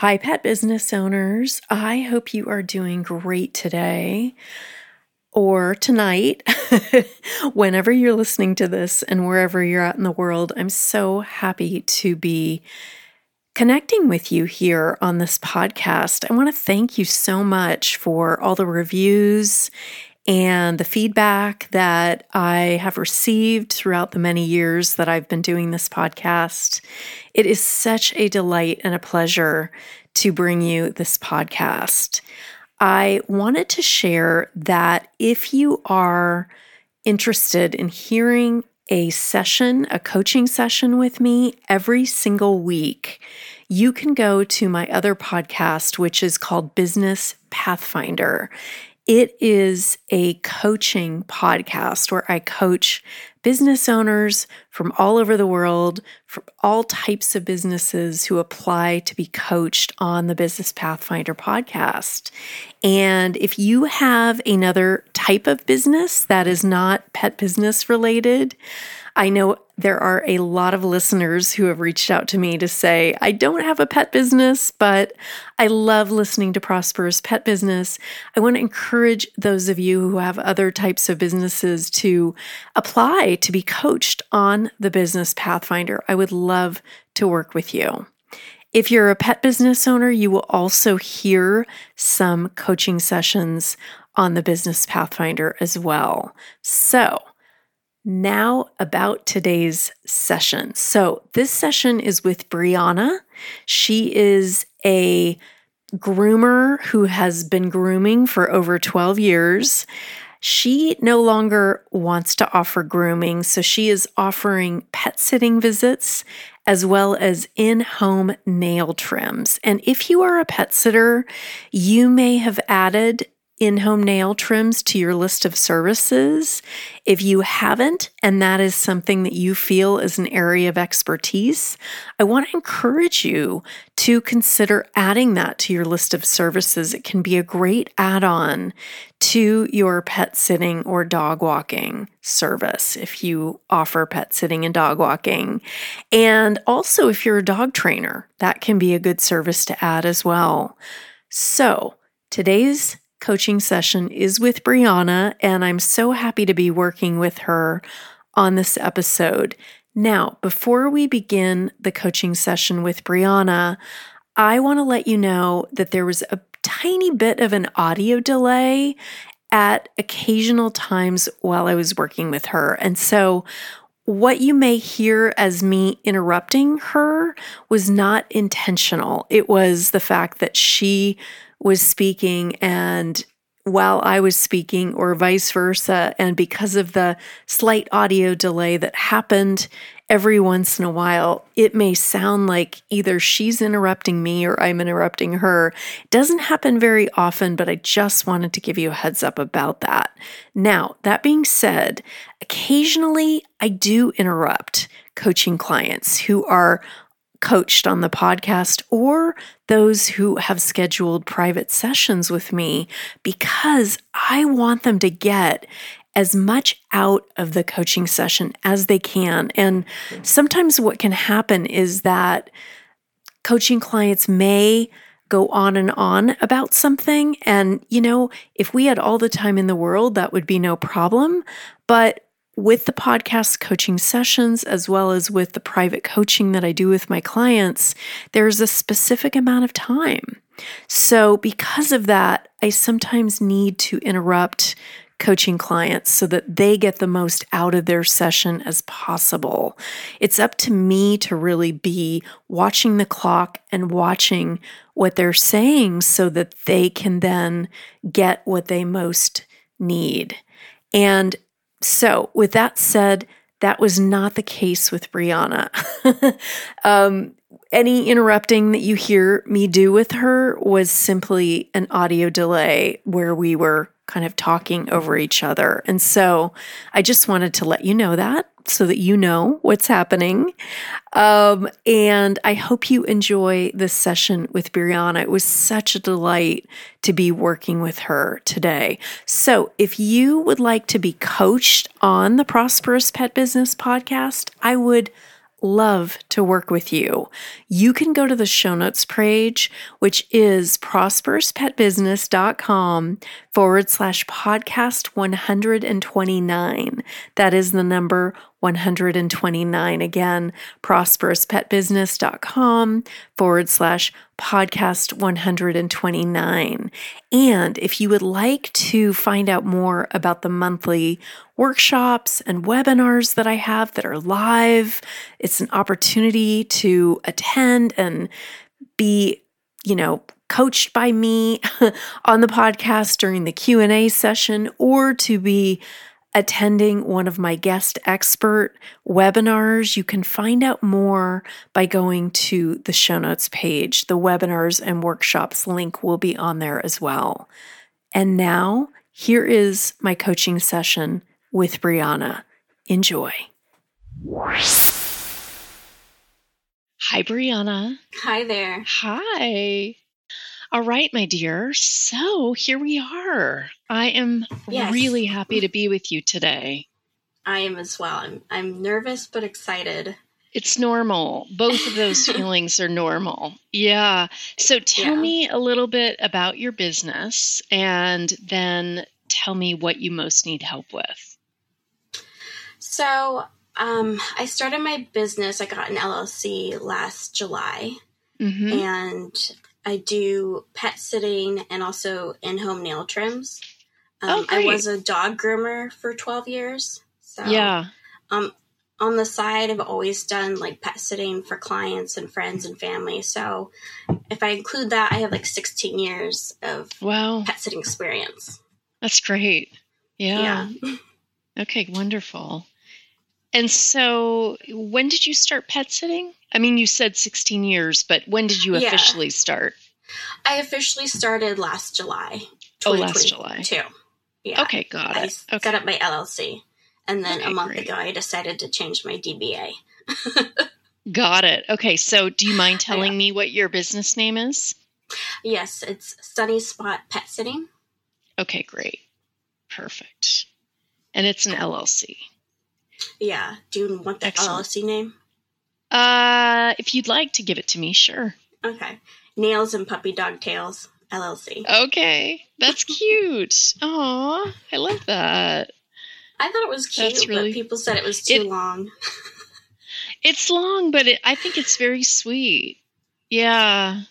Hi, pet business owners. I hope you are doing great today or tonight, whenever you're listening to this and wherever you're at in the world. I'm so happy to be connecting with you here on this podcast. I want to thank you so much for all the reviews and the feedback that I have received throughout the many years that I've been doing this podcast. It is such a delight and a pleasure to bring you this podcast. I wanted to share that if you are interested in hearing a session, a coaching session with me every single week, you can go to my other podcast, which is called Business Pathfinder. It is a coaching podcast where I coach business owners from all over the world, from all types of businesses who apply to be coached on the Business Pathfinder podcast. And if you have another type of business that is not pet business related, I know there are a lot of listeners who have reached out to me to say, I don't have a pet business, but I love listening to Prosperous Pet Business. I want to encourage those of you who have other types of businesses to apply to be coached on the Business Pathfinder. I would love to work with you. If you're a pet business owner, you will also hear some coaching sessions on the Business Pathfinder as well. So, now, about today's session. So, this session is with Brionna. She is a groomer who has been grooming for over 12 years. She no longer wants to offer grooming, so she is offering pet sitting visits as well as in home nail trims. And if you are a pet sitter, you may have added in home nail trims to your list of services. If you haven't, and that is something that you feel is an area of expertise, I want to encourage you to consider adding that to your list of services. It can be a great add on to your pet sitting or dog walking service if you offer pet sitting and dog walking. And also, if you're a dog trainer, that can be a good service to add as well. So, today's coaching session is with Brionna, and I'm so happy to be working with her on this episode. Now, before we begin the coaching session with Brionna, I want to let you know that there was a tiny bit of an audio delay at occasional times while I was working with her. And so, what you may hear as me interrupting her was not intentional. It was the fact that she was speaking and while I was speaking, or vice versa. And because of the slight audio delay that happened every once in a while, it may sound like either she's interrupting me or I'm interrupting her. It doesn't happen very often, but I just wanted to give you a heads up about that. Now, that being said, occasionally I do interrupt coaching clients who are coached on the podcast or those who have scheduled private sessions with me because I want them to get as much out of the coaching session as they can. And sometimes what can happen is that coaching clients may go on and on about something. And, you know, if we had all the time in the world, that would be no problem. But with the podcast coaching sessions, as well as with the private coaching that I do with my clients, there's a specific amount of time. So, because of that, I sometimes need to interrupt coaching clients so that they get the most out of their session as possible. It's up to me to really be watching the clock and watching what they're saying so that they can then get what they most need. And so, with that said, that was not the case with Brionna. um, any interrupting that you hear me do with her was simply an audio delay where we were kind of talking over each other. And so I just wanted to let you know that so that you know what's happening. Um, and I hope you enjoy this session with Brionna. It was such a delight to be working with her today. So, if you would like to be coached on the Prosperous Pet Business podcast, I would love to work with you. You can go to the show notes page, which is prosperouspetbusiness.com forward slash podcast 129. That is the number 129. Again, prosperouspetbusiness.com forward slash podcast 129. And if you would like to find out more about the monthly workshops and webinars that I have that are live, it's an opportunity to attend and be, you know, coached by me on the podcast during the Q&A session or to be attending one of my guest expert webinars, you can find out more by going to the show notes page. The webinars and workshops link will be on there as well. And now, here is my coaching session with Brionna. Enjoy. Hi, Brionna. Hi there. Hi. All right, my dear. So here we are. I am yes. really happy to be with you today. I am as well. I'm I'm nervous but excited. It's normal. Both of those feelings are normal. Yeah. So tell yeah. me a little bit about your business and then tell me what you most need help with. So, um, I started my business. I got an LLC last July. Mm-hmm. And I do pet sitting and also in home nail trims. Um, oh, I was a dog groomer for 12 years. So, yeah. Um, on the side, I've always done like pet sitting for clients and friends and family. So, if I include that, I have like 16 years of wow. pet sitting experience. That's great. Yeah. yeah. okay, wonderful. And so, when did you start pet sitting? I mean, you said 16 years, but when did you officially yeah. start? I officially started last July. Oh, last July. Too. Yeah. Okay, got I it. Okay. Got up my LLC. And then okay, a month great. ago, I decided to change my DBA. got it. Okay, so do you mind telling yeah. me what your business name is? Yes, it's Sunny Spot Pet Sitting. Okay, great. Perfect. And it's an LLC. Yeah. Do you want the Excellent. LLC name? Uh, if you'd like to give it to me, sure. Okay. Nails and Puppy Dog Tails LLC. Okay, that's cute. Aw, I love that. I thought it was cute, that's really, but people said it was too it, long. it's long, but it, I think it's very sweet. Yeah.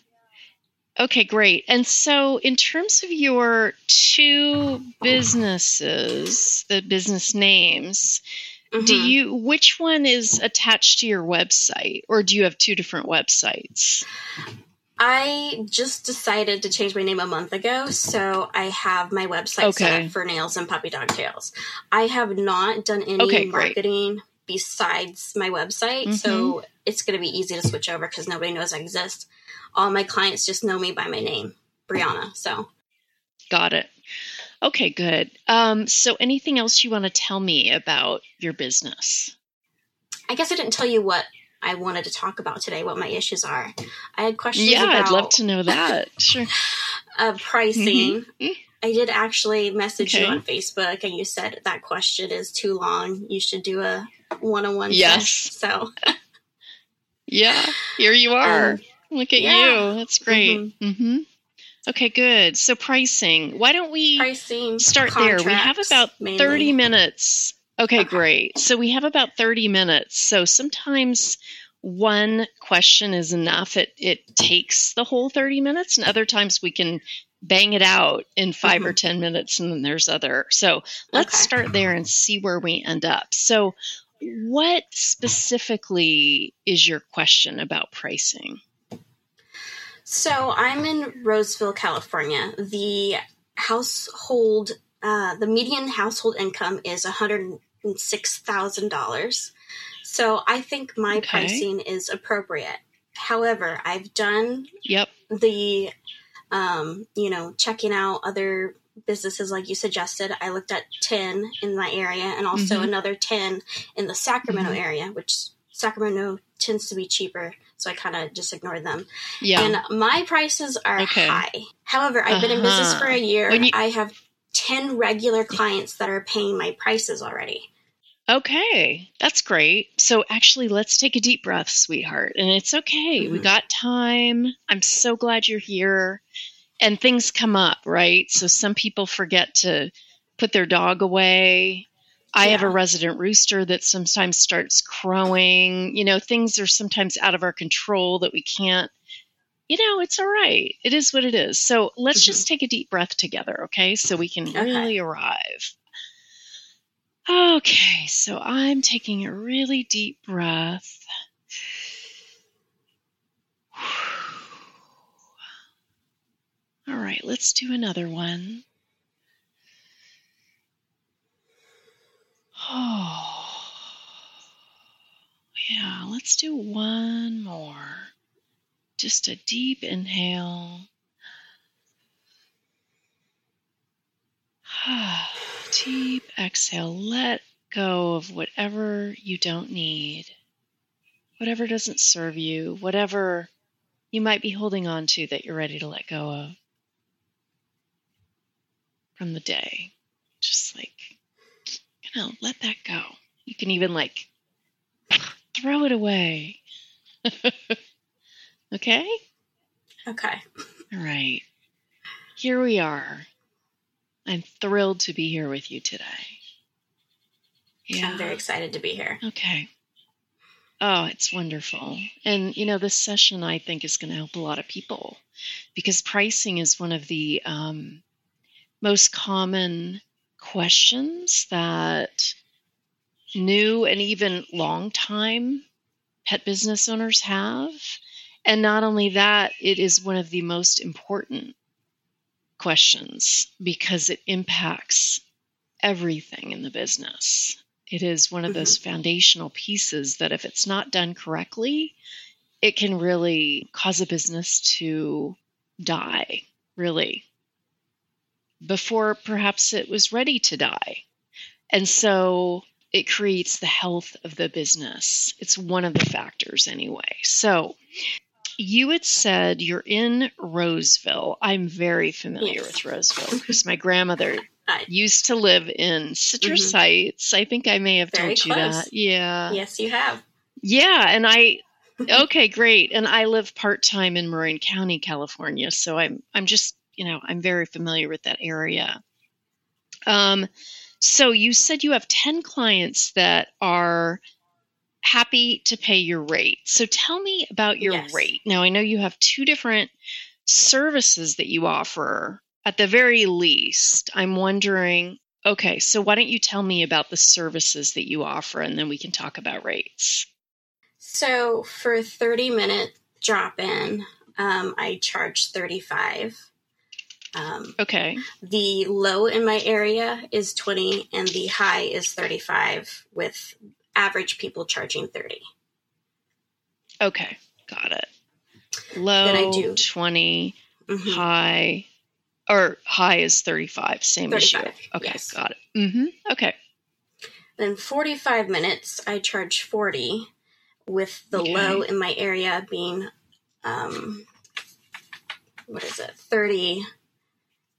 Okay, great. And so, in terms of your two businesses, the business names, Mm-hmm. Do you which one is attached to your website or do you have two different websites? I just decided to change my name a month ago, so I have my website okay. set up for nails and puppy dog tails. I have not done any okay, marketing great. besides my website, mm-hmm. so it's going to be easy to switch over because nobody knows I exist. All my clients just know me by my name, Brionna. So, got it. Okay, good. Um, so, anything else you want to tell me about your business? I guess I didn't tell you what I wanted to talk about today, what my issues are. I had questions. Yeah, about, I'd love to know that. Sure. uh, pricing. Mm-hmm. I did actually message okay. you on Facebook, and you said that question is too long. You should do a one-on-one. Yes. so. yeah, here you are. Um, Look at yeah. you. That's great. Mm-hmm. Mm-hmm. Okay, good. So pricing. Why don't we pricing start there? We have about mainly. 30 minutes Okay, great. So we have about 30 minutes. So sometimes one question is enough. It it takes the whole 30 minutes and other times we can bang it out in 5 mm-hmm. or 10 minutes and then there's other. So let's okay. start there and see where we end up. So what specifically is your question about pricing? So I'm in Roseville, California. The household uh, the median household income is 100 $6,000. So I think my okay. pricing is appropriate. However, I've done yep. the, um, you know, checking out other businesses like you suggested. I looked at 10 in my area and also mm-hmm. another 10 in the Sacramento mm-hmm. area, which Sacramento tends to be cheaper. So I kind of just ignored them. Yeah. And my prices are okay. high. However, I've uh-huh. been in business for a uh-huh. year. You- I have 10 regular clients that are paying my prices already. Okay, that's great. So, actually, let's take a deep breath, sweetheart. And it's okay. Mm-hmm. We got time. I'm so glad you're here. And things come up, right? So, some people forget to put their dog away. I yeah. have a resident rooster that sometimes starts crowing. You know, things are sometimes out of our control that we can't you know, it's all right. It is what it is. So let's mm-hmm. just take a deep breath together, okay? So we can okay. really arrive. Okay, so I'm taking a really deep breath. All right, let's do another one. Oh, yeah, let's do one more. Just a deep inhale. deep exhale. Let go of whatever you don't need, whatever doesn't serve you, whatever you might be holding on to that you're ready to let go of from the day. Just like, you know, let that go. You can even like throw it away. Okay? Okay. All right. Here we are. I'm thrilled to be here with you today. Yeah. I'm very excited to be here. Okay. Oh, it's wonderful. And, you know, this session I think is going to help a lot of people because pricing is one of the um, most common questions that new and even long time pet business owners have. And not only that, it is one of the most important questions because it impacts everything in the business. It is one of those mm-hmm. foundational pieces that, if it's not done correctly, it can really cause a business to die, really, before perhaps it was ready to die. And so it creates the health of the business. It's one of the factors, anyway. So, you had said you're in Roseville. I'm very familiar yes. with Roseville because my grandmother used to live in Citrus mm-hmm. Heights. I think I may have very told you close. that. Yeah. Yes, you have. Yeah, and I okay, great. And I live part-time in Marin County, California, so I'm I'm just, you know, I'm very familiar with that area. Um so you said you have 10 clients that are happy to pay your rate. So tell me about your yes. rate. Now, I know you have two different services that you offer. At the very least, I'm wondering okay, so why don't you tell me about the services that you offer and then we can talk about rates? So, for a 30 minute drop in, um, I charge 35 um, okay. The low in my area is 20 and the high is 35 with average people charging 30. Okay. Got it. Low then I do, 20, mm-hmm. high or high is 35, same 35, as you. Okay, yes. got it. Mm-hmm. Okay. Then 45 minutes, I charge 40 with the okay. low in my area being um what is it? 30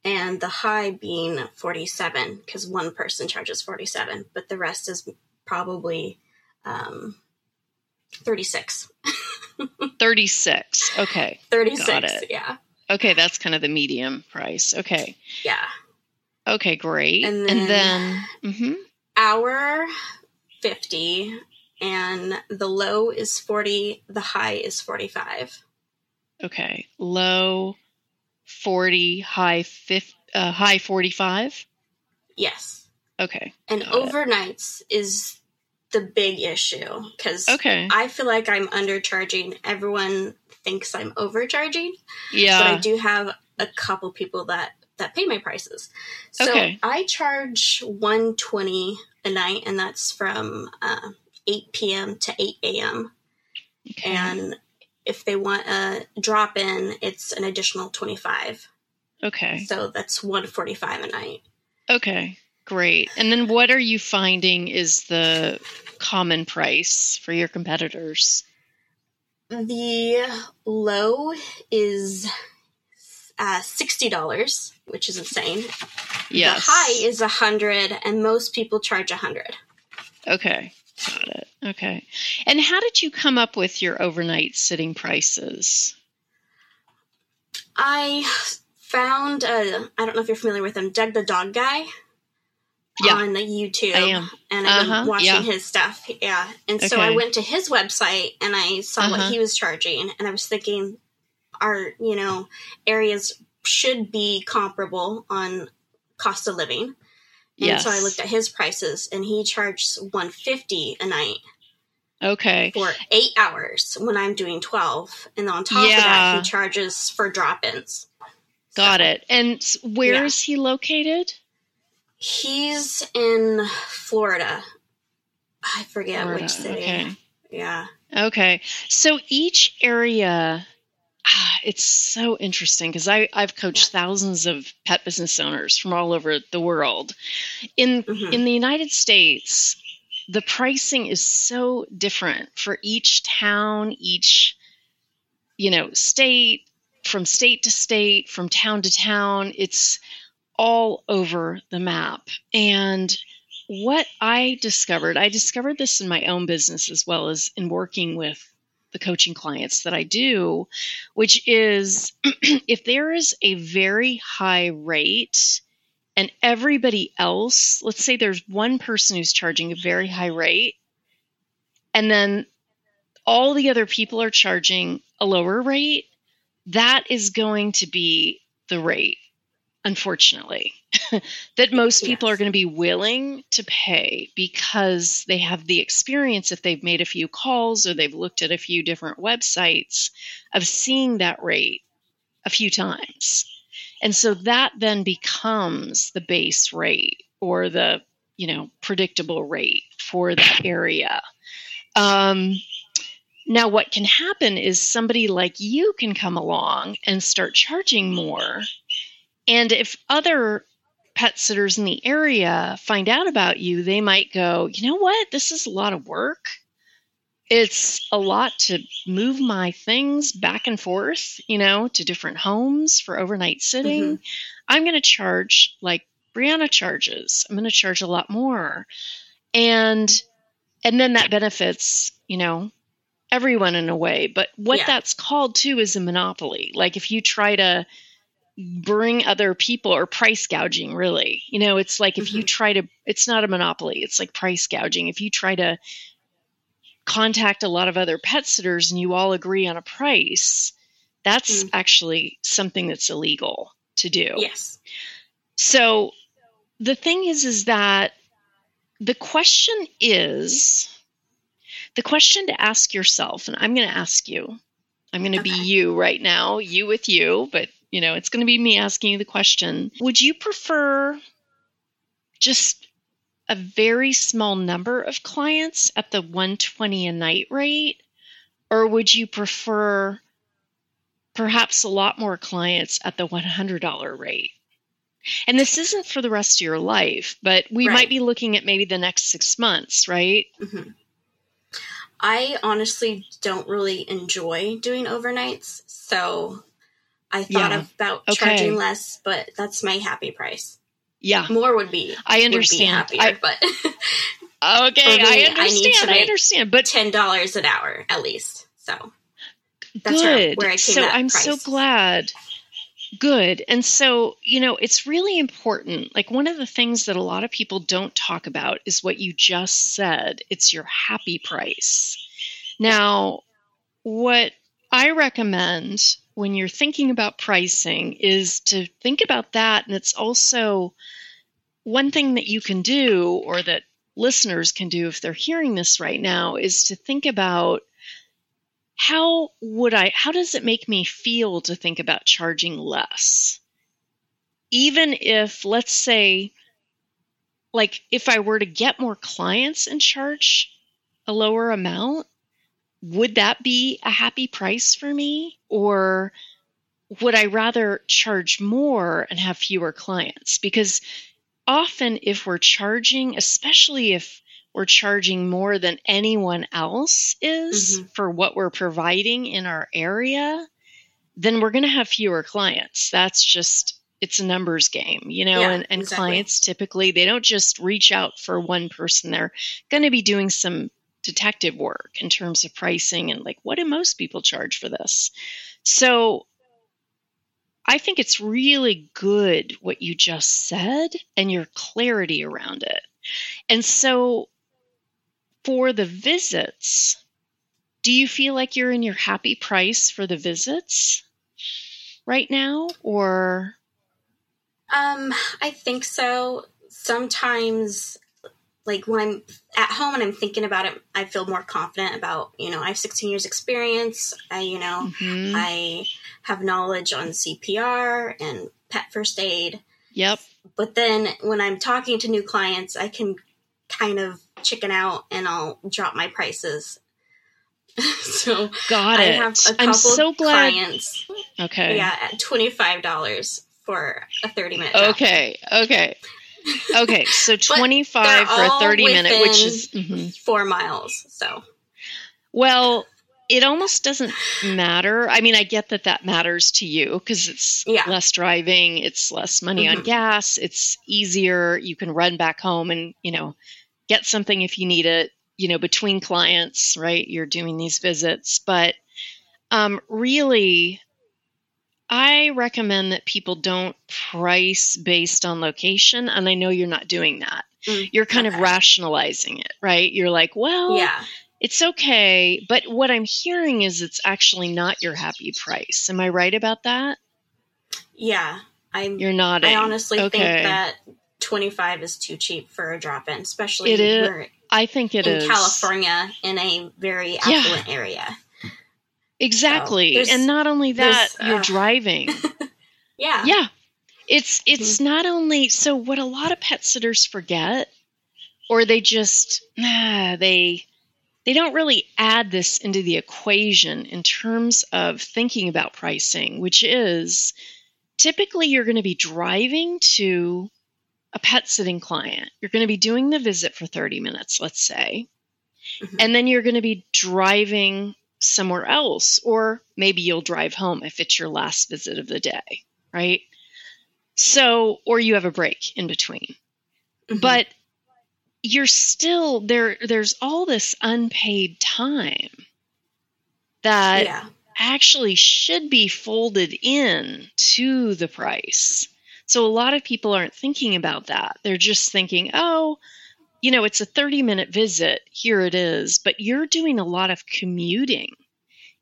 and the high being 47 because one person charges 47 but the rest is probably um, 36 36 okay. 36 yeah. Okay that's kind of the medium price. Okay. Yeah. Okay great. And then, and then mm-hmm. hour 50 and the low is 40 the high is 45 okay low 40, high 50, uh, high 45? Yes. Okay. And overnights it. is the big issue because okay. I feel like I'm undercharging. Everyone thinks I'm overcharging. Yeah. But I do have a couple people that that pay my prices. So okay. I charge 120 a night and that's from uh, 8 p.m. to 8 a.m. Okay. And if they want a drop in, it's an additional 25. Okay. So that's 145 a night. Okay. Great. And then what are you finding is the common price for your competitors? The low is uh, $60, which is insane. Yes. The high is 100 and most people charge 100. Okay. Got it. Okay. And how did you come up with your overnight sitting prices? I found, uh, I don't know if you're familiar with him, Doug the Dog Guy. Yeah. On YouTube. I am. And I've uh-huh. been watching yeah. his stuff. Yeah. And so okay. I went to his website and I saw uh-huh. what he was charging. And I was thinking, our, you know, areas should be comparable on cost of living. And yes. so I looked at his prices and he charged 150 a night. Okay. For eight hours when I'm doing 12. And on top yeah. of that, he charges for drop ins. Got so, it. And where yeah. is he located? He's in Florida. I forget Florida. which city. Okay. Yeah. Okay. So each area it's so interesting because I've coached thousands of pet business owners from all over the world. In mm-hmm. in the United States, the pricing is so different for each town, each you know state, from state to state, from town to town. It's all over the map. And what I discovered, I discovered this in my own business as well as in working with the coaching clients that I do, which is if there is a very high rate and everybody else, let's say there's one person who's charging a very high rate, and then all the other people are charging a lower rate, that is going to be the rate unfortunately, that most people yes. are going to be willing to pay because they have the experience if they've made a few calls or they've looked at a few different websites of seeing that rate a few times. And so that then becomes the base rate or the, you know, predictable rate for that area. Um, now, what can happen is somebody like you can come along and start charging more and if other pet sitters in the area find out about you, they might go, you know what? This is a lot of work. It's a lot to move my things back and forth, you know, to different homes for overnight sitting. Mm-hmm. I'm going to charge like Brionna charges. I'm going to charge a lot more. And and then that benefits, you know, everyone in a way. But what yeah. that's called too is a monopoly. Like if you try to bring other people or price gouging really you know it's like if mm-hmm. you try to it's not a monopoly it's like price gouging if you try to contact a lot of other pet sitters and you all agree on a price that's mm. actually something that's illegal to do yes so the thing is is that the question is the question to ask yourself and i'm going to ask you I'm going to okay. be you right now, you with you, but you know, it's going to be me asking you the question. Would you prefer just a very small number of clients at the 120 a night rate or would you prefer perhaps a lot more clients at the $100 rate? And this isn't for the rest of your life, but we right. might be looking at maybe the next six months, right? Mm-hmm. I honestly don't really enjoy doing overnights. So I thought yeah. about okay. charging less, but that's my happy price. Yeah. More would be I understand. Be happier, I, but Okay, me, I understand. I, I understand. But ten dollars an hour at least. So that's good. Where, where I came so I'm price. so glad good. And so, you know, it's really important. Like, one of the things that a lot of people don't talk about is what you just said it's your happy price. Now, what I recommend when you're thinking about pricing is to think about that. And it's also one thing that you can do, or that listeners can do if they're hearing this right now, is to think about how would I, how does it make me feel to think about charging less? Even if, let's say, like if I were to get more clients and charge a lower amount, would that be a happy price for me? Or would I rather charge more and have fewer clients? Because often, if we're charging, especially if we're charging more than anyone else is mm-hmm. for what we're providing in our area, then we're going to have fewer clients. That's just it's a numbers game, you know, yeah, and, and exactly. clients typically they don't just reach out for one person. They're going to be doing some detective work in terms of pricing and like what do most people charge for this? So I think it's really good what you just said and your clarity around it. And so for the visits, do you feel like you're in your happy price for the visits right now or um I think so. Sometimes like when I'm at home and I'm thinking about it, I feel more confident about, you know, I have 16 years experience. I, you know, mm-hmm. I have knowledge on CPR and pet first aid. Yep. But then when I'm talking to new clients, I can kind of chicken out and I'll drop my prices. so got it. I have a couple I'm so glad. clients. Okay. Yeah, at twenty five dollars for a thirty minute. Okay. Okay. Okay. So twenty five for a thirty minute, which is mm-hmm. four miles. So. Well, it almost doesn't matter. I mean, I get that that matters to you because it's yeah. less driving, it's less money mm-hmm. on gas, it's easier. You can run back home and, you know, get something if you need it, you know, between clients, right? You're doing these visits. But um, really, I recommend that people don't price based on location. And I know you're not doing that. Mm, you're kind okay. of rationalizing it, right? You're like, well, yeah. It's okay, but what I'm hearing is it's actually not your happy price. Am I right about that? Yeah, I'm. You're not. I honestly okay. think that 25 is too cheap for a drop in, especially it is. I think it in is. California in a very affluent yeah. area. Exactly. So and not only that, you're uh, driving. yeah. Yeah. It's it's mm-hmm. not only so what a lot of pet sitters forget or they just ah, they they don't really add this into the equation in terms of thinking about pricing, which is typically you're going to be driving to a pet sitting client. You're going to be doing the visit for 30 minutes, let's say. Mm-hmm. And then you're going to be driving somewhere else, or maybe you'll drive home if it's your last visit of the day, right? So, or you have a break in between. Mm-hmm. But you're still there, there's all this unpaid time that yeah. actually should be folded in to the price. So a lot of people aren't thinking about that. They're just thinking, oh, you know, it's a 30 minute visit. Here it is. But you're doing a lot of commuting.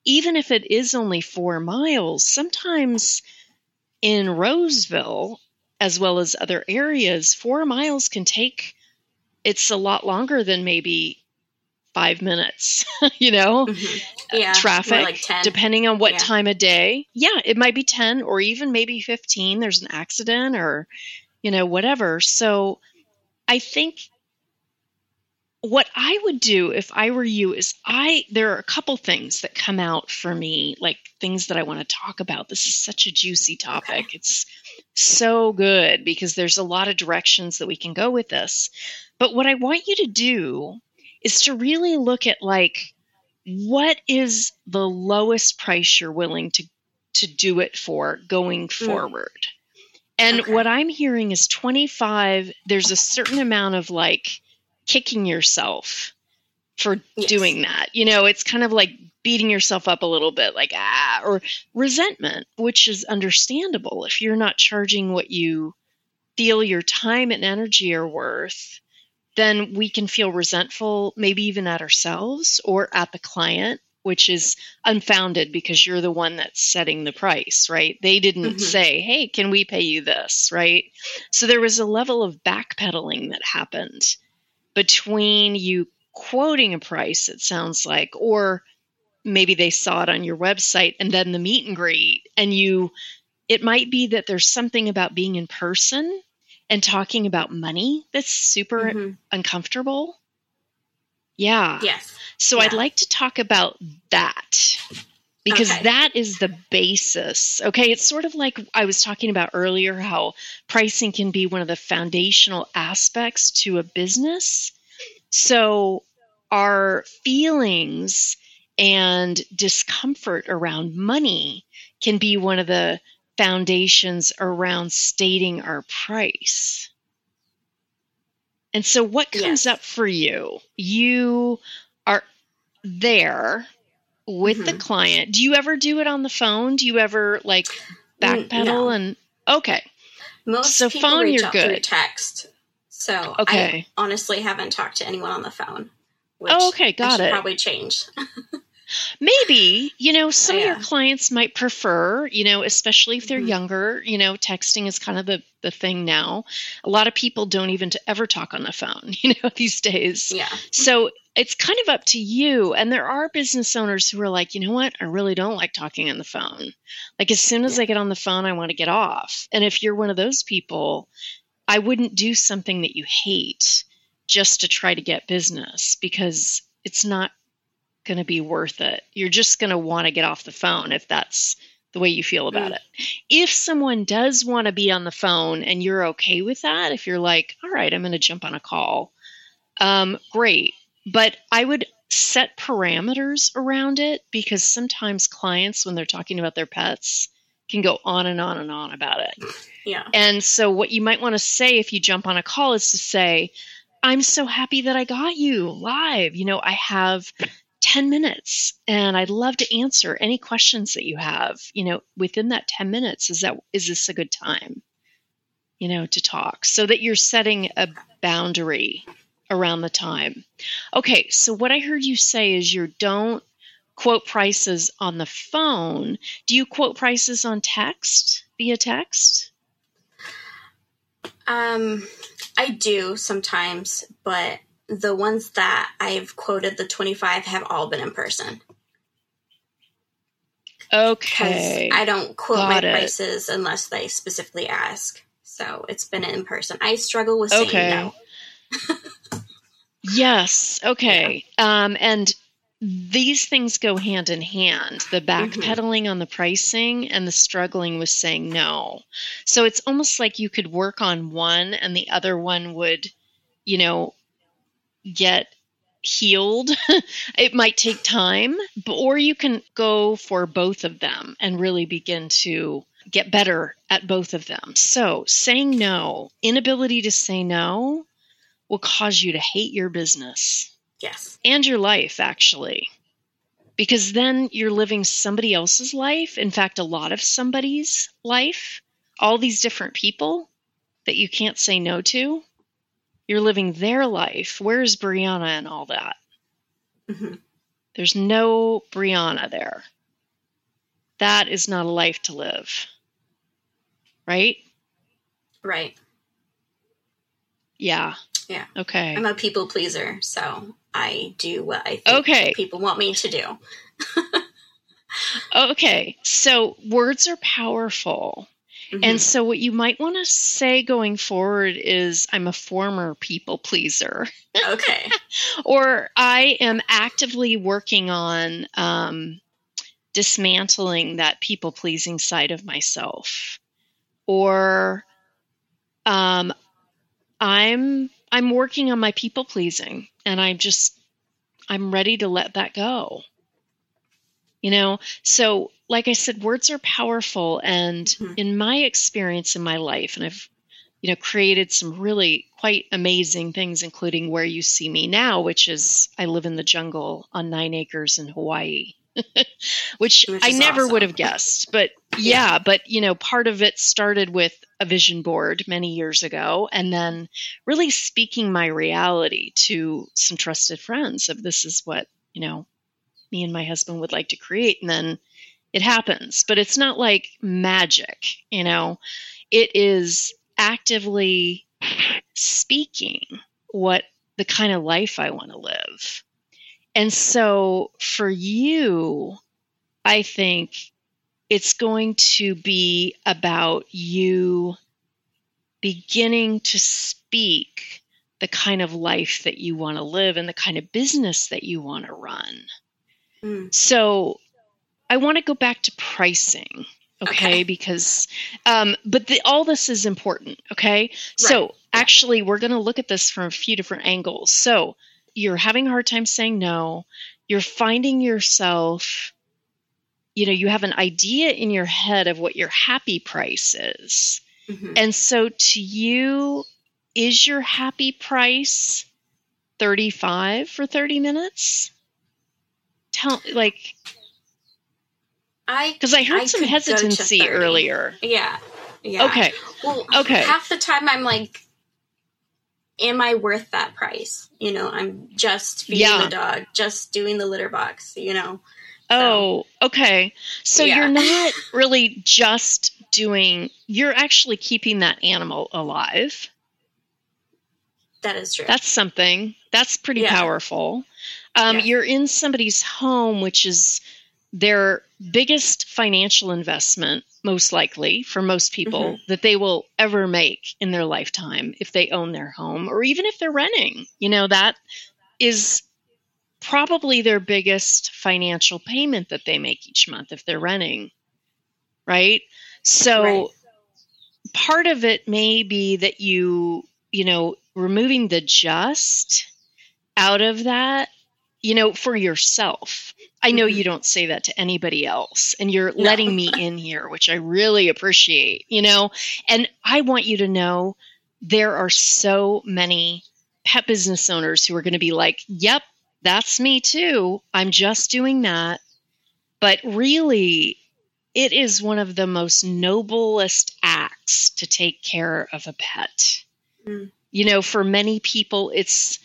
Even if it is only four miles, sometimes in Roseville, as well as other areas, four miles can take, it's a lot longer than maybe five minutes, you know, mm-hmm. yeah, traffic, like depending on what yeah. time of day. Yeah, it might be 10 or even maybe 15. There's an accident or, you know, whatever. So I think what I would do if I were you is I there are a couple things that come out for me, like things that I want to talk about. This is such a juicy topic. Okay. It's so good because there's a lot of directions that we can go with this. But what I want you to do is to really look at like what is the lowest price you're willing to to do it for going mm. forward. And okay. what I'm hearing is 25 there's a certain amount of like kicking yourself for yes. doing that. You know, it's kind of like beating yourself up a little bit like ah or resentment, which is understandable if you're not charging what you feel your time and energy are worth then we can feel resentful, maybe even at ourselves or at the client, which is unfounded because you're the one that's setting the price, right? They didn't mm-hmm. say, hey, can we pay you this, right? So there was a level of backpedaling that happened between you quoting a price, it sounds like, or maybe they saw it on your website and then the meet and greet, and you, it might be that there's something about being in person and talking about money that's super mm-hmm. uncomfortable. Yeah. Yes. So yeah. I'd like to talk about that because okay. that is the basis. Okay. It's sort of like I was talking about earlier how pricing can be one of the foundational aspects to a business. So our feelings and discomfort around money can be one of the foundations around stating our price. And so, what comes yes. up for you? You are there with mm-hmm. the client. Do you ever do it on the phone? Do you ever like backpedal no. and okay? Most so people phone, reach you're out good. through text. So okay. I honestly haven't talked to anyone on the phone. oh, okay, got it. Probably change. Maybe, you know, some yeah. of your clients might prefer, you know, especially if they're mm-hmm. younger, you know, texting is kind of the, the thing now. A lot of people don't even to ever talk on the phone, you know, these days. Yeah. So it's kind of up to you. And there are business owners who are like, you know what? I really don't like talking on the phone. Like as soon as yeah. I get on the phone, I want to get off. And if you're one of those people, I wouldn't do something that you hate just to try to get business because it's not going to be worth it. You're just going to want to get off the phone if that's the way you feel about mm. it. If someone does want to be on the phone and you're okay with that, if you're like, all right, I'm going to jump on a call, um, great. But I would set parameters around it because sometimes clients, when they're talking about their pets, can go on and on and on about it. Yeah. And so, what you might want to say if you jump on a call is to say, I'm so happy that I got you live. You know, I have 10 minutes and I'd love to answer any questions that you have, you know, within that 10 minutes. Is that, is this a good time, you know, to talk so that you're setting a boundary around the time? Okay. So what I heard you say is you don't quote prices on the phone. Do you quote prices on text via text? Um, I do sometimes, but the ones that I've quoted, the 25, have all been in person. Okay. I don't quote Got my it. prices unless they specifically ask. So it's been in person. I struggle with saying okay. no. yes. Okay. Yeah. Um, and these things go hand in hand the mm-hmm. backpedaling mm-hmm. on the pricing and the struggling with saying no. So it's almost like you could work on one and the other one would, you know, get healed. it might take time, or you can go for both of them and really begin to get better at both of them. So, saying no, inability to say no will cause you to hate your business. Yes. And your life, actually. Because then you're living somebody else's life. In fact, a lot of somebody's life, all these different people that you can't say no to. You're living their life. Where's Brionna and all that? Mm-hmm. There's no Brionna there. That is not a life to live. Right? Right. Yeah. Yeah. Okay. I'm a people pleaser, so I do what I think okay. people want me to do. okay. So words are powerful. Mm-hmm. And so, what you might want to say going forward is, I'm a former people pleaser. Okay. or I am actively working on um, dismantling that people pleasing side of myself. Or um, I'm I'm working on my people pleasing and I'm just I'm ready to let that go. You know, so like I said, words are powerful. And mm-hmm. in my experience in my life, and I've, you know, created some really quite amazing things, including where you see me now, which is I live in the jungle on nine acres in Hawaii. which, which I never awesome. would have guessed. But yeah, yeah, but you know, part of it started with a vision board many years ago and then really speaking my reality to some trusted friends of this is what, you know, me and my husband would like to create. And then it happens, but it's not like magic, you know, it is actively speaking what the kind of life I want to live. And so for you, I think it's going to be about you beginning to speak the kind of life that you want to live and the kind of business that you want to run. Mm. So I want to go back to pricing. Okay, okay. because um, but the, all this is important. Okay, right. so actually, we're going to look at this from a few different angles. So you're having a hard time saying no. You're finding yourself, you know, you have an idea in your head of what your happy price is, mm-hmm. and so to you, is your happy price thirty five for thirty minutes? Tell like I because I heard I some hesitancy earlier. Yeah. Yeah. Okay. Well, okay. Half the time I'm like, am I worth that price? You know, I'm just feeding yeah. the dog, just doing the litter box, you know. Oh, okay. So yeah. you're not really just doing, you're actually keeping that animal alive. That is true. That's something. That's pretty yeah. powerful. Um, You're in somebody's home, which is their biggest financial investment, most likely for most people, mm-hmm. that they will ever make in their lifetime if they own their home or even if they're renting. You know, that is probably their biggest financial payment that they make each month if they're renting. Right. So right. part of it may be that you, you know, removing the just out of that, you know, for yourself I know you mm-hmm. don't say that to anybody else, and you're no. letting me in here, which I really appreciate, you know. And I want you to know there are so many pet business owners who are going to be like, yep, that's me too. I'm just doing that. But really, it is one of the most noblest acts to take care of a pet. Mm. You know, for many people, it's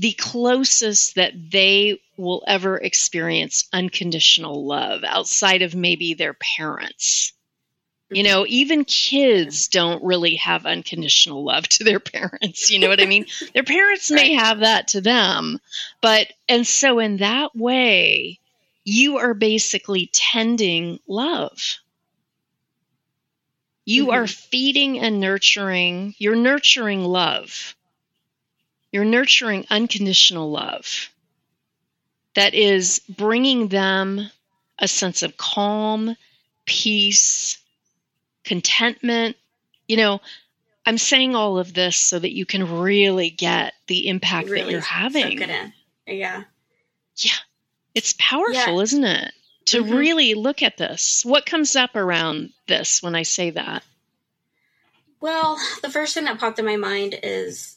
the closest that they will ever experience unconditional love outside of maybe their parents. You know, even kids don't really have unconditional love to their parents. You know what I mean? their parents may have that to them, but, and so in that way, you are basically tending love. You mm-hmm. are feeding and nurturing, you're nurturing love you're nurturing unconditional love that is bringing them a sense of calm, peace, contentment. You know, I'm saying all of this so that you can really get the impact really that you're having. Yeah. Yeah. It's powerful, yeah. isn't it? To mm-hmm. really look at this. What comes up around this when I say that? Well, the first thing that popped in my mind is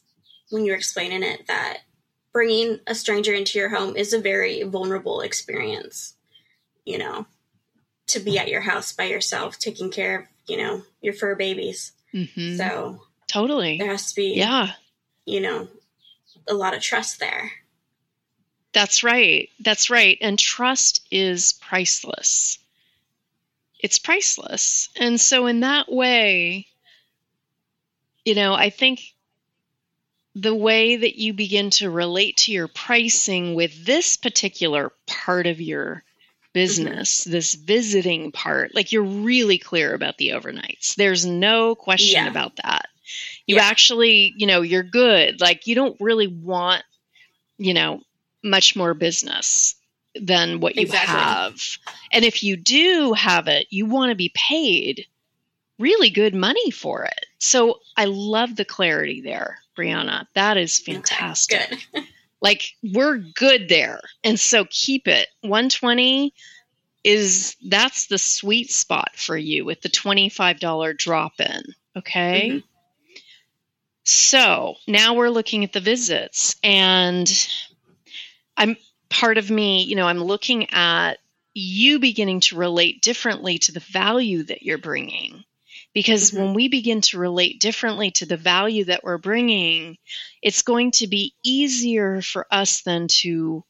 when you're explaining it that bringing a stranger into your home is a very vulnerable experience, you know, to be at your house by yourself, taking care of, you know, your fur babies. Mm-hmm. So totally, there has to be, yeah, you know, a lot of trust there. That's right. That's right. And trust is priceless. It's priceless. And so, in that way, you know, I think the way that you begin to relate to your pricing with this particular part of your business, mm-hmm. this visiting part, like you're really clear about the overnights. There's no question yeah. about that. You yeah. actually, you know, you're good. Like you don't really want, you know, much more business than what you exactly. have. And if you do have it, you want to be paid really good money for it. So I love the clarity there, Brionna. That is fantastic. Okay, like we're good there. And so keep it. 120 is that's the sweet spot for you with the $25 drop in. Okay. Mm-hmm. So now we're looking at the visits and I'm part of me, you know, I'm looking at you beginning to relate differently to the value that you're bringing. Because mm-hmm. when we begin to relate differently to the value that we're bringing, it's going to be easier for us then to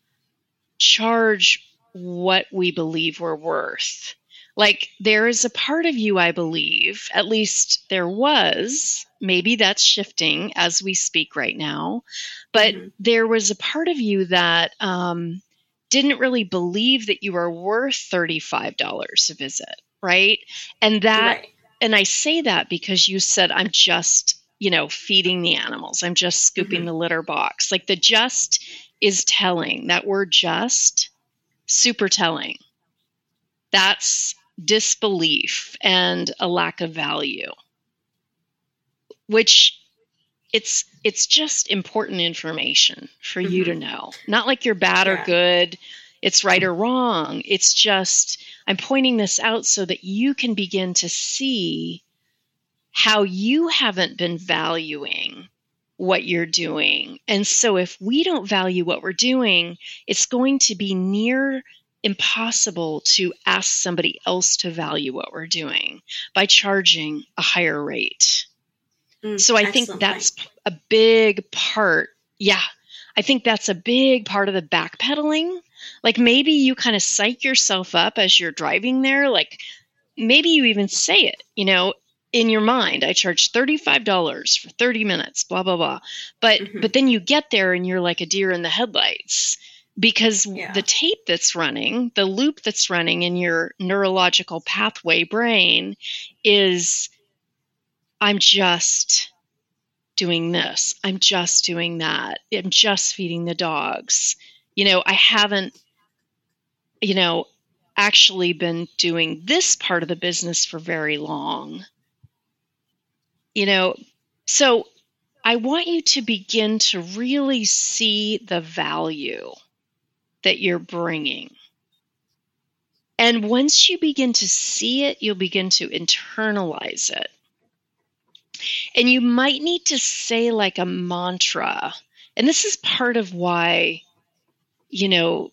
charge what we believe we're worth. Like, there is a part of you, I believe, at least there was, maybe that's shifting as we speak right now, but mm-hmm. there was a part of you that um, didn't really believe that you were worth $35 a visit, right? And that, right. And I say that because you said, I'm just, you know, feeding the animals, I'm just scooping mm-hmm. the litter box. Like the just is telling, that word just, super telling. That's disbelief and a lack of value which it's it's just important information for mm-hmm. you to mm-hmm. know not like you're bad yeah. or good it's right or wrong it's just i'm pointing this out so that you can begin to see how you haven't been valuing what you're doing and so if we don't value what we're doing it's going to be near impossible to ask somebody else to value what we're doing by charging a higher rate. Mm, so I think that's a big part. Yeah. I think that's a big part of the backpedaling. Like maybe you kind of psych yourself up as you're driving there. Like maybe you even say it, you know, in your mind, I charge $35 for 30 minutes, blah, blah, blah. But, mm-hmm. but then you get there and you're like a deer in the headlights because yeah. the tape that's running, the loop that's running in your neurological pathway brain is I'm just doing this. I'm just doing that. I'm just feeding the dogs. You know, I haven't, you know, actually been doing this part of the business for very long. You know, so I want you to begin to really see the value that you're bringing. And once you begin to see it, you'll begin to internalize it. And you might need to say like a mantra. And this is part of why, you know,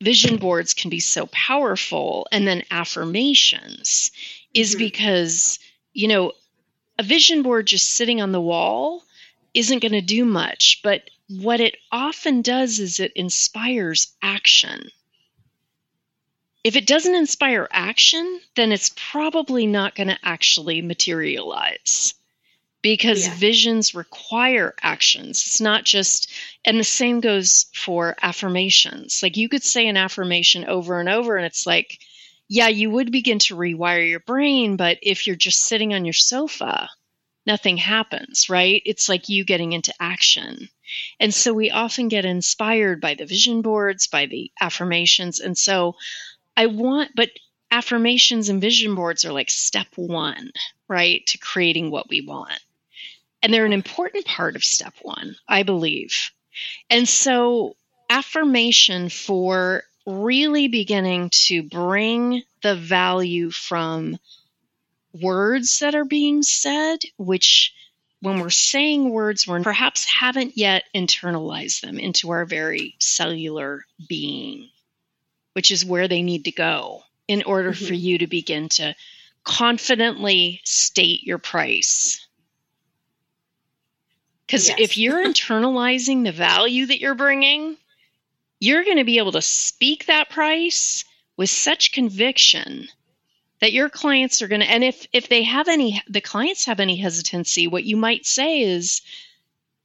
vision boards can be so powerful and then affirmations is mm-hmm. because, you know, a vision board just sitting on the wall isn't going to do much, but what it often does is it inspires action. If it doesn't inspire action, then it's probably not going to actually materialize because yeah. visions require actions. It's not just, and the same goes for affirmations. Like you could say an affirmation over and over, and it's like, yeah, you would begin to rewire your brain, but if you're just sitting on your sofa, nothing happens, right? It's like you getting into action. And so we often get inspired by the vision boards, by the affirmations. And so I want, but affirmations and vision boards are like step one, right, to creating what we want. And they're an important part of step one, I believe. And so affirmation for really beginning to bring the value from words that are being said, which when we're saying words, we perhaps haven't yet internalized them into our very cellular being, which is where they need to go in order mm-hmm. for you to begin to confidently state your price. Because yes. if you're internalizing the value that you're bringing, you're going to be able to speak that price with such conviction that your clients are going to and if if they have any the clients have any hesitancy what you might say is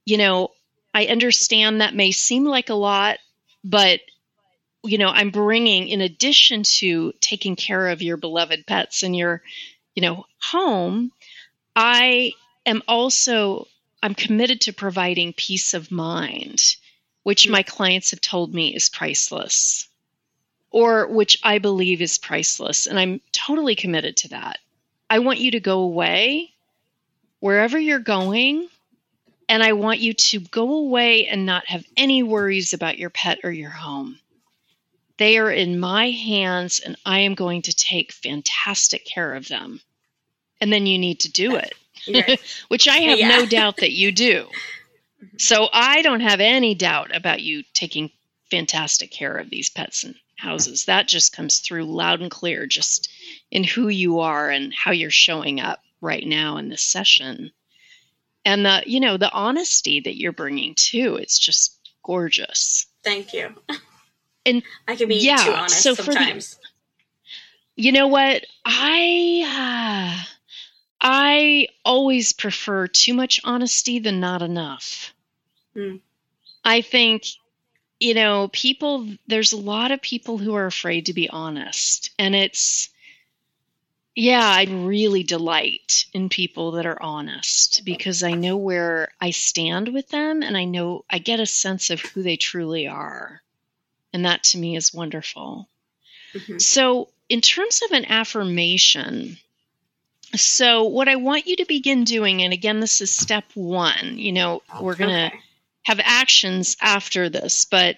you know, I understand that may seem like a lot, but you know, I'm bringing in addition to taking care of your beloved pets in your, you know, home, I am also I'm committed to providing peace of mind, which my clients have told me is priceless. Or which I believe is priceless, and I'm totally committed to that. I want you to go away wherever you're going and I want you to go away and not have any worries about your pet or your home. They are in my hands, and I am going to take fantastic care of them. And then you need to do it, which I have yeah. no doubt that you do. So I don't have any doubt about you taking fantastic care of these pets and houses. That just comes through loud and clear, just in who you are and how you're showing up right now in this session and the you know the honesty that you're bringing too it's just gorgeous thank you and i can be yeah, too honest so sometimes the, you know what i uh, i always prefer too much honesty than not enough hmm. i think you know people there's a lot of people who are afraid to be honest and it's yeah, I really delight in people that are honest because I know where I stand with them and I know I get a sense of who they truly are. And that to me is wonderful. Mm-hmm. So, in terms of an affirmation, so what I want you to begin doing, and again, this is step one, you know, we're going to okay. have actions after this, but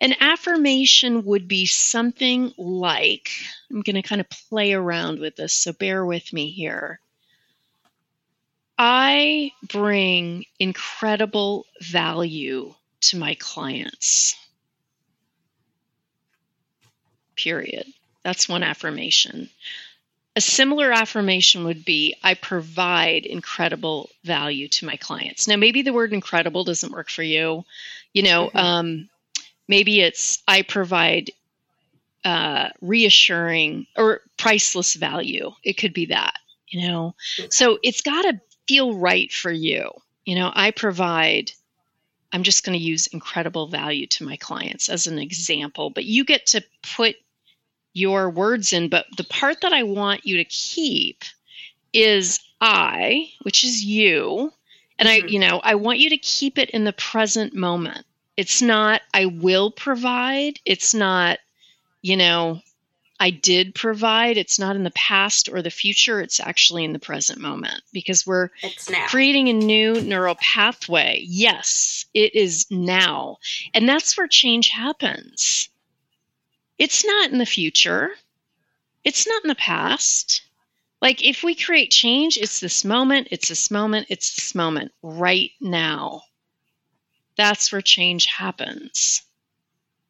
an affirmation would be something like I'm going to kind of play around with this, so bear with me here. I bring incredible value to my clients. Period. That's one affirmation. A similar affirmation would be I provide incredible value to my clients. Now, maybe the word incredible doesn't work for you. You know, mm-hmm. um, Maybe it's I provide uh, reassuring or priceless value. It could be that, you know. So it's got to feel right for you. You know, I provide, I'm just going to use incredible value to my clients as an example, but you get to put your words in. But the part that I want you to keep is I, which is you. And mm-hmm. I, you know, I want you to keep it in the present moment. It's not, I will provide. It's not, you know, I did provide. It's not in the past or the future. It's actually in the present moment because we're creating a new neural pathway. Yes, it is now. And that's where change happens. It's not in the future, it's not in the past. Like if we create change, it's this moment, it's this moment, it's this moment right now that's where change happens.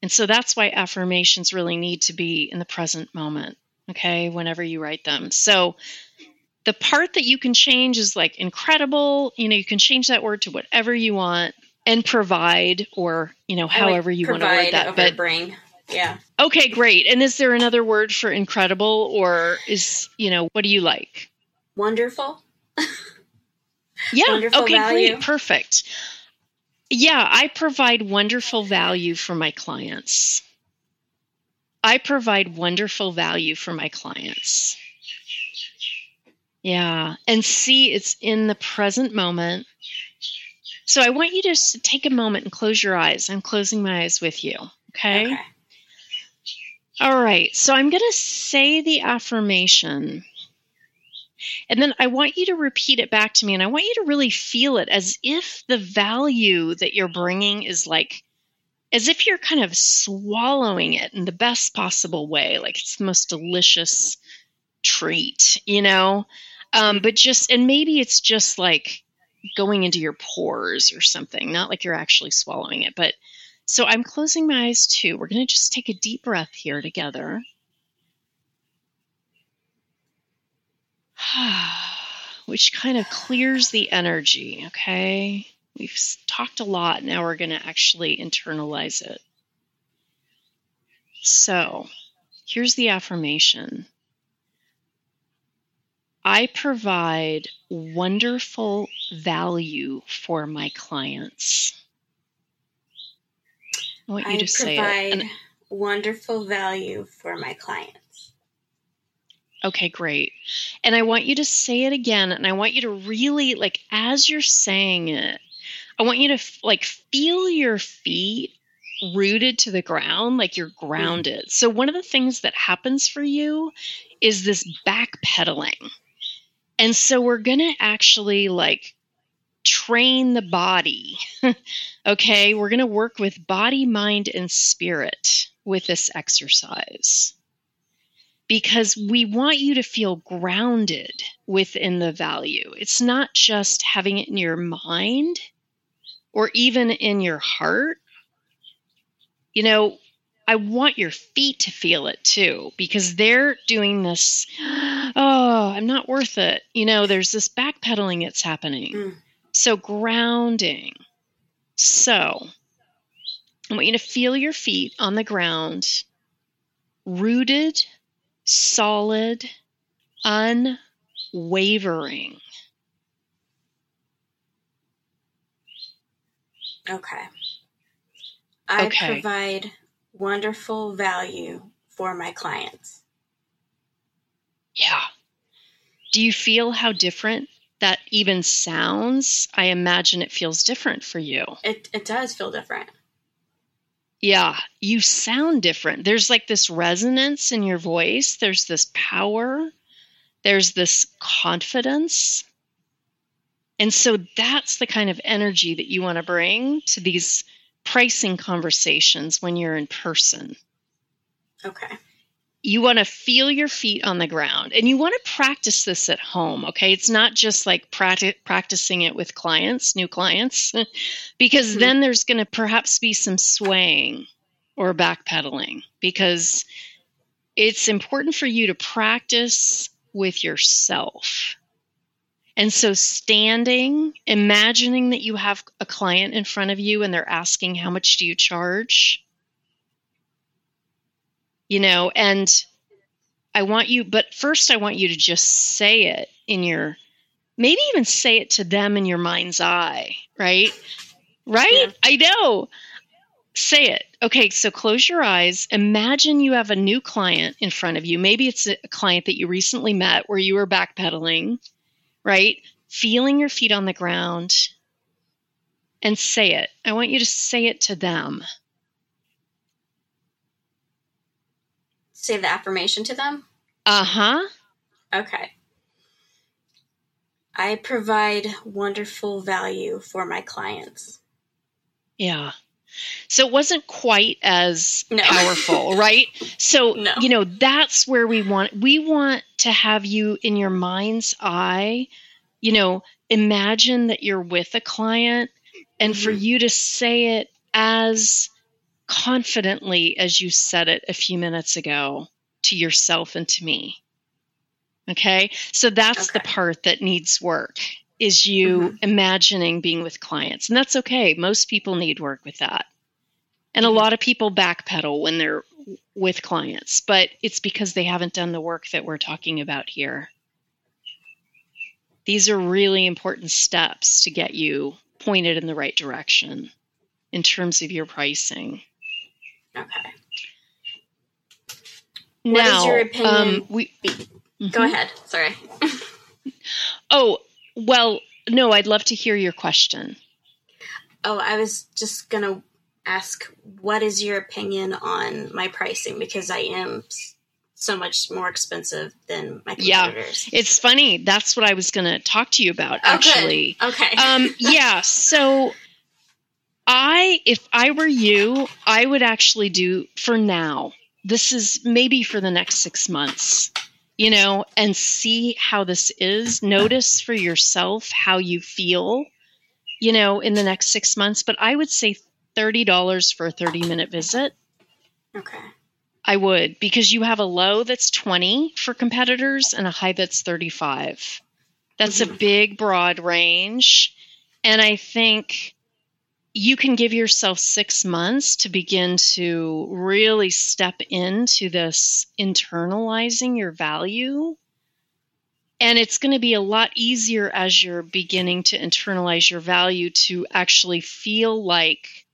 And so that's why affirmations really need to be in the present moment, okay, whenever you write them. So the part that you can change is like incredible. You know, you can change that word to whatever you want and provide or, you know, however you want to word that. But bring. Yeah. Okay, great. And is there another word for incredible or is, you know, what do you like? Wonderful. yeah. Wonderful okay, value. great. Perfect. Yeah, I provide wonderful value for my clients. I provide wonderful value for my clients. Yeah, and see it's in the present moment. So I want you to take a moment and close your eyes. I'm closing my eyes with you. Okay. okay. All right. So I'm going to say the affirmation and then I want you to repeat it back to me and I want you to really feel it as if the value that you're bringing is like, as if you're kind of swallowing it in the best possible way, like it's the most delicious treat, you know? Um, but just, and maybe it's just like going into your pores or something, not like you're actually swallowing it. But so I'm closing my eyes too. We're going to just take a deep breath here together. which kind of clears the energy, okay? We've talked a lot. Now we're going to actually internalize it. So, here's the affirmation I provide wonderful value for my clients. Want you I to say provide it. And, wonderful value for my clients. okay, great. And I want you to say it again. And I want you to really, like, as you're saying it, I want you to like feel your feet rooted to the ground, like you're mm-hmm. grounded. So, one of the things that happens for you is this backpedaling. And so, we're going to actually like train the body. okay, we're going to work with body, mind, and spirit with this exercise because we want you to feel grounded within the value. It's not just having it in your mind or even in your heart. You know, I want your feet to feel it too because they're doing this, oh, I'm not worth it. You know, there's this backpedaling that's happening. Mm. So, grounding. So, I want you to feel your feet on the ground, rooted, solid, unwavering. Okay. I okay. provide wonderful value for my clients. Yeah. Do you feel how different that even sounds? I imagine it feels different for you. It, it does feel different. Yeah, you sound different. There's like this resonance in your voice, there's this power, there's this confidence. And so that's the kind of energy that you want to bring to these pricing conversations when you're in person. Okay. You want to feel your feet on the ground and you want to practice this at home. Okay. It's not just like practi- practicing it with clients, new clients, because mm-hmm. then there's going to perhaps be some swaying or backpedaling because it's important for you to practice with yourself and so, standing, imagining that you have a client in front of you and they're asking, How much do you charge? You know, and I want you, but first, I want you to just say it in your, maybe even say it to them in your mind's eye, right? Right? Yeah. I know. Say it. Okay, so close your eyes. Imagine you have a new client in front of you. Maybe it's a client that you recently met where you were backpedaling right? Feeling your feet on the ground and say it. I want you to say it to them. Say the affirmation to them? Uh huh. Okay. I provide wonderful value for my clients. Yeah. So it wasn't quite as no. powerful, right? So, no. you know, that's where we want we want to have you in your mind's eye, you know, imagine that you're with a client and mm-hmm. for you to say it as confidently as you said it a few minutes ago to yourself and to me. Okay? So that's okay. the part that needs work is you mm-hmm. imagining being with clients. And that's okay. Most people need work with that. And mm-hmm. a lot of people backpedal when they're with clients, but it's because they haven't done the work that we're talking about here. These are really important steps to get you pointed in the right direction in terms of your pricing. Okay. Now, what is your opinion? Um, we, mm-hmm. Go ahead. Sorry. oh, well, no, I'd love to hear your question. Oh, I was just going to ask what is your opinion on my pricing because I am so much more expensive than my competitors. Yeah, it's funny. That's what I was going to talk to you about, oh, actually. Good. Okay. um, yeah. So, I, if I were you, I would actually do for now. This is maybe for the next six months you know, and see how this is. Notice for yourself how you feel, you know, in the next six months. But I would say $30 for a 30 minute visit. Okay. I would because you have a low that's 20 for competitors and a high that's 35. That's mm-hmm. a big, broad range. And I think you can give yourself six months to begin to really step into this internalizing your value And it's going to be a lot easier as you're beginning to internalize your value to actually feel like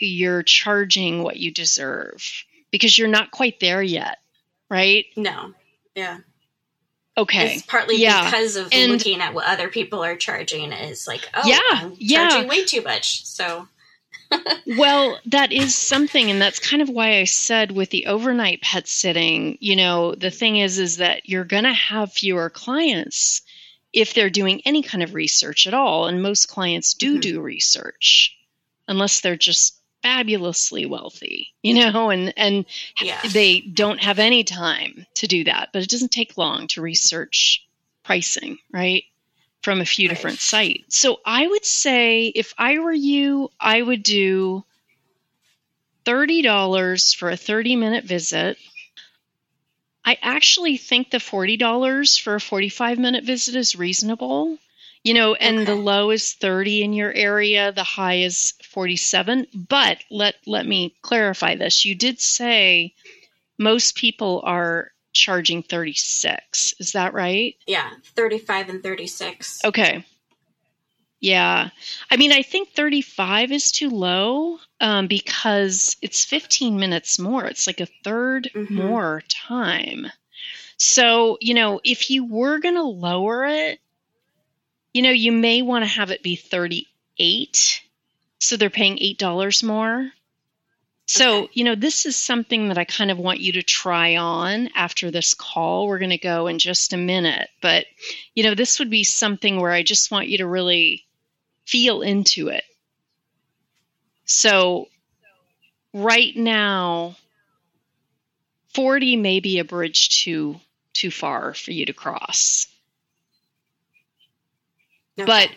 you're charging what you deserve because you're not quite there yet, right? No. Yeah. Okay. It's partly yeah. because of And- looking at what other people are charging is like, oh, Yeah, I'm yeah. charging way too much. So Well, that is something, and that's kind of why I said with the overnight pet sitting, you know, the thing is, is that you're going to have fewer clients if they're doing any kind of research at all. And most clients do Mhm. do research, unless they're just fabulously wealthy, you know, and and yeah. they don't have any time to do that. But it doesn't take long to research pricing, right? From a few Right. different sites. So I would say if I were you, I would do $30 for a 30 minute visit. I actually think the $40 for a 45 minute visit is reasonable. You know, and the low is 30 in your area, the high is 47. But let let me clarify this. You did say most people are charging 36. Is that right? Yeah. 35 and 36. Okay. Yeah. I mean, I think 35 is too low um, because it's 15 minutes more. It's like a 3rd Mhm. more time. So, you know, if you were going to lower it, you know, you may want to have it be 38. So they're paying $8 more. So, Okay. you know, this is something that I kind of want you to try on after this call. We're going to go in just a minute. But, you know, this would be something where I just want you to really feel into it. So, right now, 40 may be a bridge too too far for you to cross. But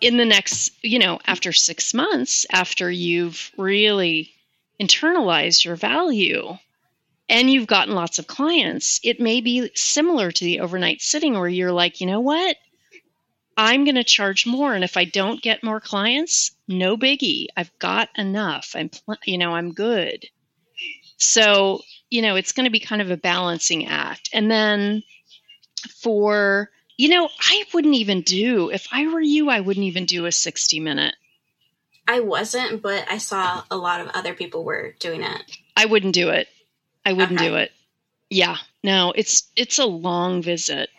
in the next, you know, after six months, after you've really internalized your value and you've gotten lots of clients, it may be similar to the overnight sitting where you're like, you know what? I'm going to charge more. And if I don't get more clients, no biggie. I've got enough. I'm, pl- you know, I'm good. So, you know, it's going to be kind of a balancing act. And then for, you know, I wouldn't even do, if I were you, I wouldn't even do a 60 minute. I wasn't, but I saw a lot of other people were doing it. I wouldn't do it. I wouldn't Okay. do it. Yeah. No, it's it's a long visit.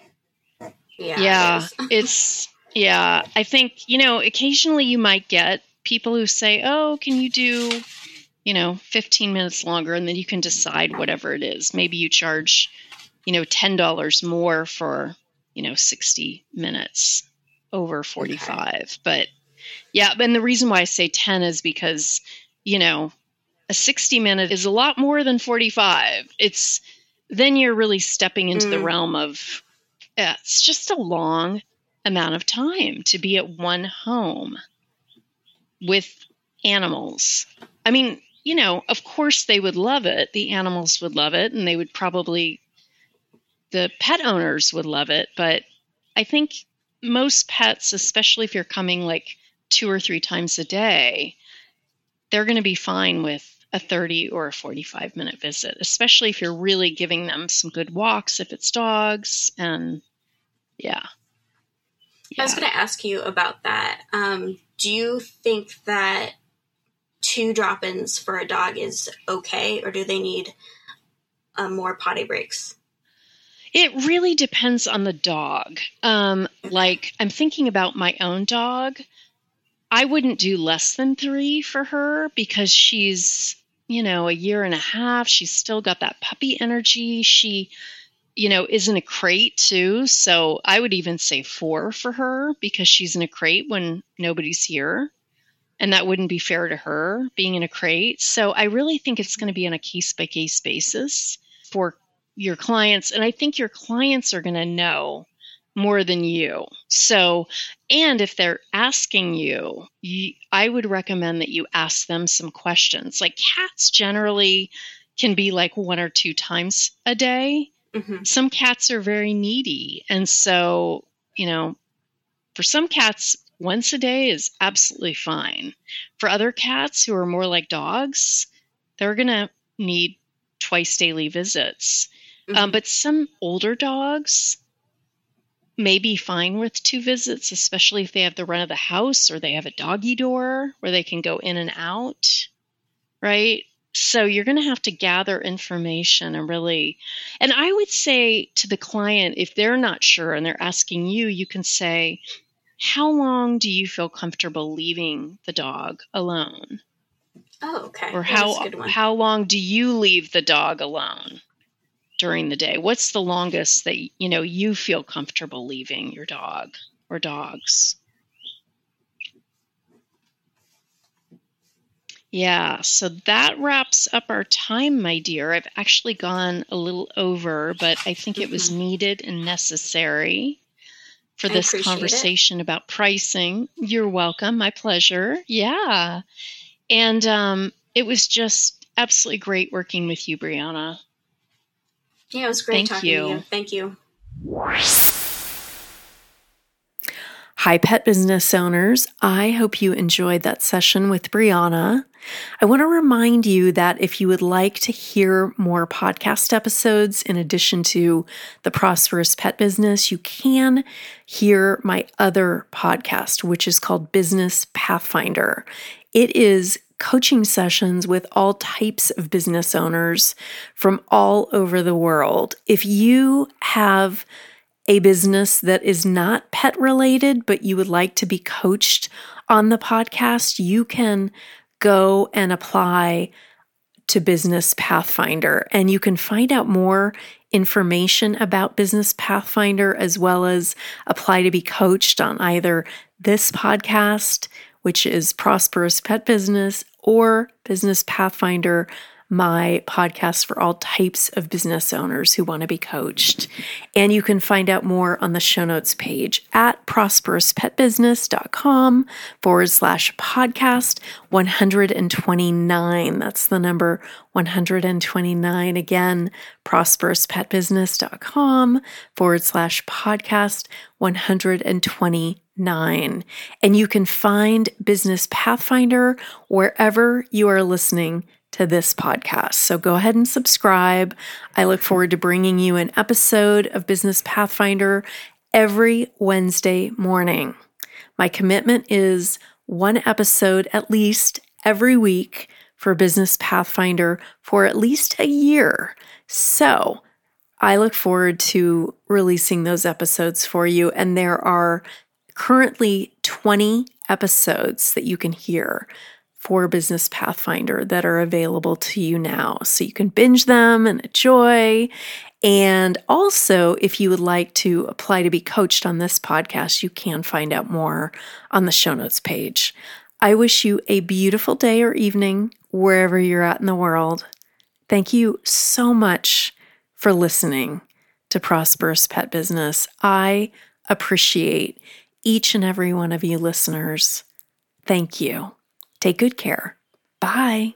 Yeah. yeah is. it's yeah i think you know occasionally you might get people who say oh can you do you know 15 minutes longer and then you can decide whatever it is maybe you charge you know $10 more for you know 60 minutes over 45 but yeah and the reason why i say 10 is because you know a 60 minute is a lot more than 45 it's then you're really stepping into the Mm. realm of yeah, it's just a long amount of time to be at one home with animals. I mean, you know, of course they would love it. The animals would love it, and they would probably, the pet owners would love it. But I think most pets, especially if you're coming like two or three times a day, they're going to be fine with a 30 or a 45 minute visit, especially if you're really giving them some good walks if it's dogs. And yeah. I was going to ask you about that. Um, do you think that two drop ins for a dog is okay, or do they need uh, more potty breaks? It really depends on the dog. Um, like, I'm thinking about my own dog. I wouldn't do less than three for her because she's, you know, a year and a half. She's still got that puppy energy. She, you know, is in a crate too. So I would even say four for her because she's in a crate when nobody's here. And that wouldn't be fair to her being in a crate. So I really think it's going to be on a case by case basis for your clients. And I think your clients are going to know more than you. So, and if they're asking you, you, I would recommend that you ask them some questions. Like cats generally can be like one or two times a day. hmm Some cats are very needy. And so, you know, for some cats, once a day is absolutely fine. For other cats who are more like dogs, they're going to need twice daily visits. Um, but some older dogs, may be fine with two visits, especially if they have the run of the house or they have a doggy door where they can go in and out, right? So you're going to have to gather information and really, and I would say to the client, if they're not sure and they're asking you, you can say, How long do you feel comfortable leaving the dog alone? Oh, okay. Or how how long do you leave the dog alone? During the day? What's the longest that you know you feel comfortable leaving your dog or dogs? Yeah, so that wraps up our time, my dear. I've actually gone a little over, but I think it was mm-hmm. needed and necessary for this conversation it. about pricing. You're welcome. My pleasure. Yeah. And um, it was just absolutely great working with you, Brionna. Yeah, it was great Thank talking you. to you. Thank you. Hi, pet business owners. I hope you enjoyed that session with Brionna. I want to remind you that if you would like to hear more podcast episodes in addition to the Prosperous Pet Business, you can hear my other podcast, which is called Business Pathfinder. It is coaching sessions with all types of business owners from all over the world. If you have a business that is not pet related, but you would like to be coached on the podcast, you can go and apply to Business Pathfinder. And you can find out more information about Business Pathfinder as well as apply to be coached on either this podcast which is Prosperous Pet Business, or Business Pathfinder, my podcast for all types of business owners who want to be coached. And you can find out more on the show notes page at prosperouspetbusiness.com forward slash podcast 129. That's the number 129. Again, prosperouspetbusiness.com forward slash podcast 129 nine. And you can find Business Pathfinder wherever you are listening to this podcast. So go ahead and subscribe. I look forward to bringing you an episode of Business Pathfinder every Wednesday morning. My commitment is one episode at least every week for Business Pathfinder for at least a year. So I look forward to releasing those episodes for you. And there are currently 20 episodes that you can hear for Business Pathfinder that are available to you now. So you can binge them and enjoy. And also, if you would like to apply to be coached on this podcast, you can find out more on the show notes page. I wish you a beautiful day or evening wherever you're at in the world. Thank you so much for listening to Prosperous Pet Business. I appreciate each and every one of you listeners. Thank you. Take good care. Bye.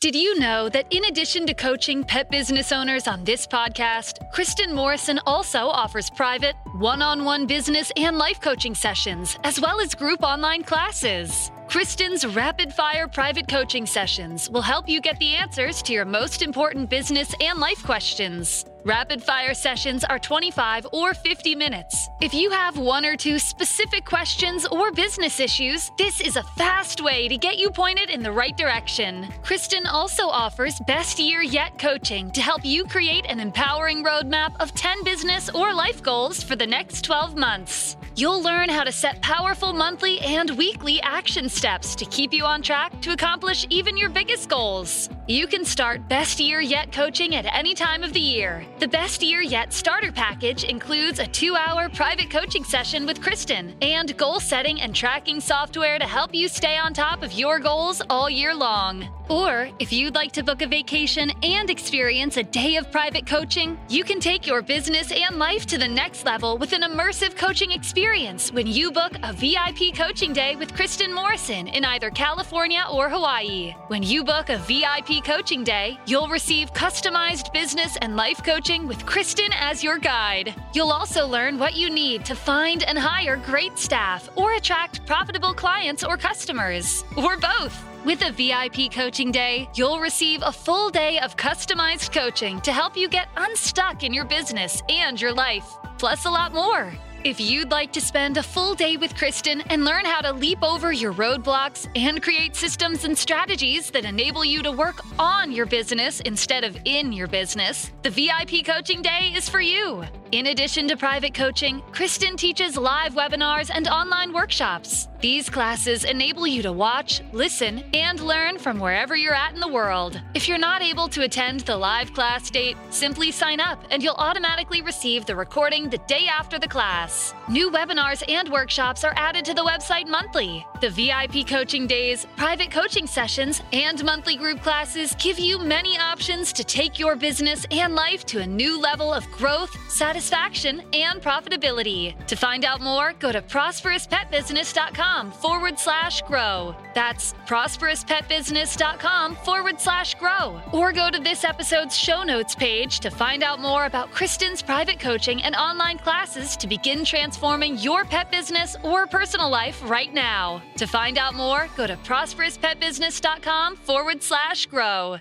Did you know that in addition to coaching pet business owners on this podcast, Kristin Morrison also offers private, one on one business and life coaching sessions, as well as group online classes? Kristin's rapid fire private coaching sessions will help you get the answers to your most important business and life questions. Rapid fire sessions are 25 or 50 minutes. If you have one or two specific questions or business issues, this is a fast way to get you pointed in the right direction. Kristin also offers Best Year Yet coaching to help you create an empowering roadmap of 10 business or life goals for the next 12 months. You'll learn how to set powerful monthly and weekly action steps to keep you on track to accomplish even your biggest goals. You can start Best Year Yet coaching at any time of the year. The Best Year Yet starter package includes a two hour private coaching session with Kristin and goal setting and tracking software to help you stay on top of your goals all year long. Or if you'd like to book a vacation and experience a day of private coaching, you can take your business and life to the next level with an immersive coaching experience when you book a VIP coaching day with Kristin Morrison in either California or Hawaii. When you book a VIP coaching day, you'll receive customized business and life coaching with Kristin as your guide. You'll also learn what you need to find and hire great staff or attract profitable clients or customers, or both. With a VIP coaching day, you'll receive a full day of customized coaching to help you get unstuck in your business and your life. plus a lot more. If you'd like to spend a full day with Kristin and learn how to leap over your roadblocks and create systems and strategies that enable you to work on your business instead of in your business, the VIP Coaching Day is for you. In addition to private coaching, Kristin teaches live webinars and online workshops. These classes enable you to watch, listen, and learn from wherever you're at in the world. If you're not able to attend the live class date, simply sign up and you'll automatically receive the recording the day after the class. New webinars and workshops are added to the website monthly. The VIP coaching days, private coaching sessions, and monthly group classes give you many options to take your business and life to a new level of growth, satisfaction, and profitability. To find out more, go to prosperouspetbusiness.com forward slash grow. That's prosperouspetbusiness.com forward slash grow. Or go to this episode's show notes page to find out more about Kristin's private coaching and online classes to begin transforming your pet business or personal life right now. To find out more, go to prosperouspetbusiness.com forward slash grow.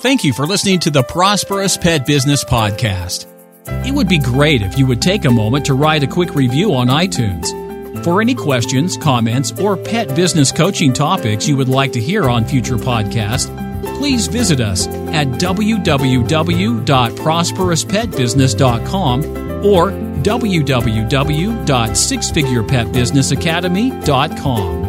Thank you for listening to the Prosperous Pet Business Podcast. It would be great if you would take a moment to write a quick review on iTunes. For any questions, comments, or pet business coaching topics you would like to hear on future podcasts, please visit us at www.prosperouspetbusiness.com or www.sixfigurepetbusinessacademy.com.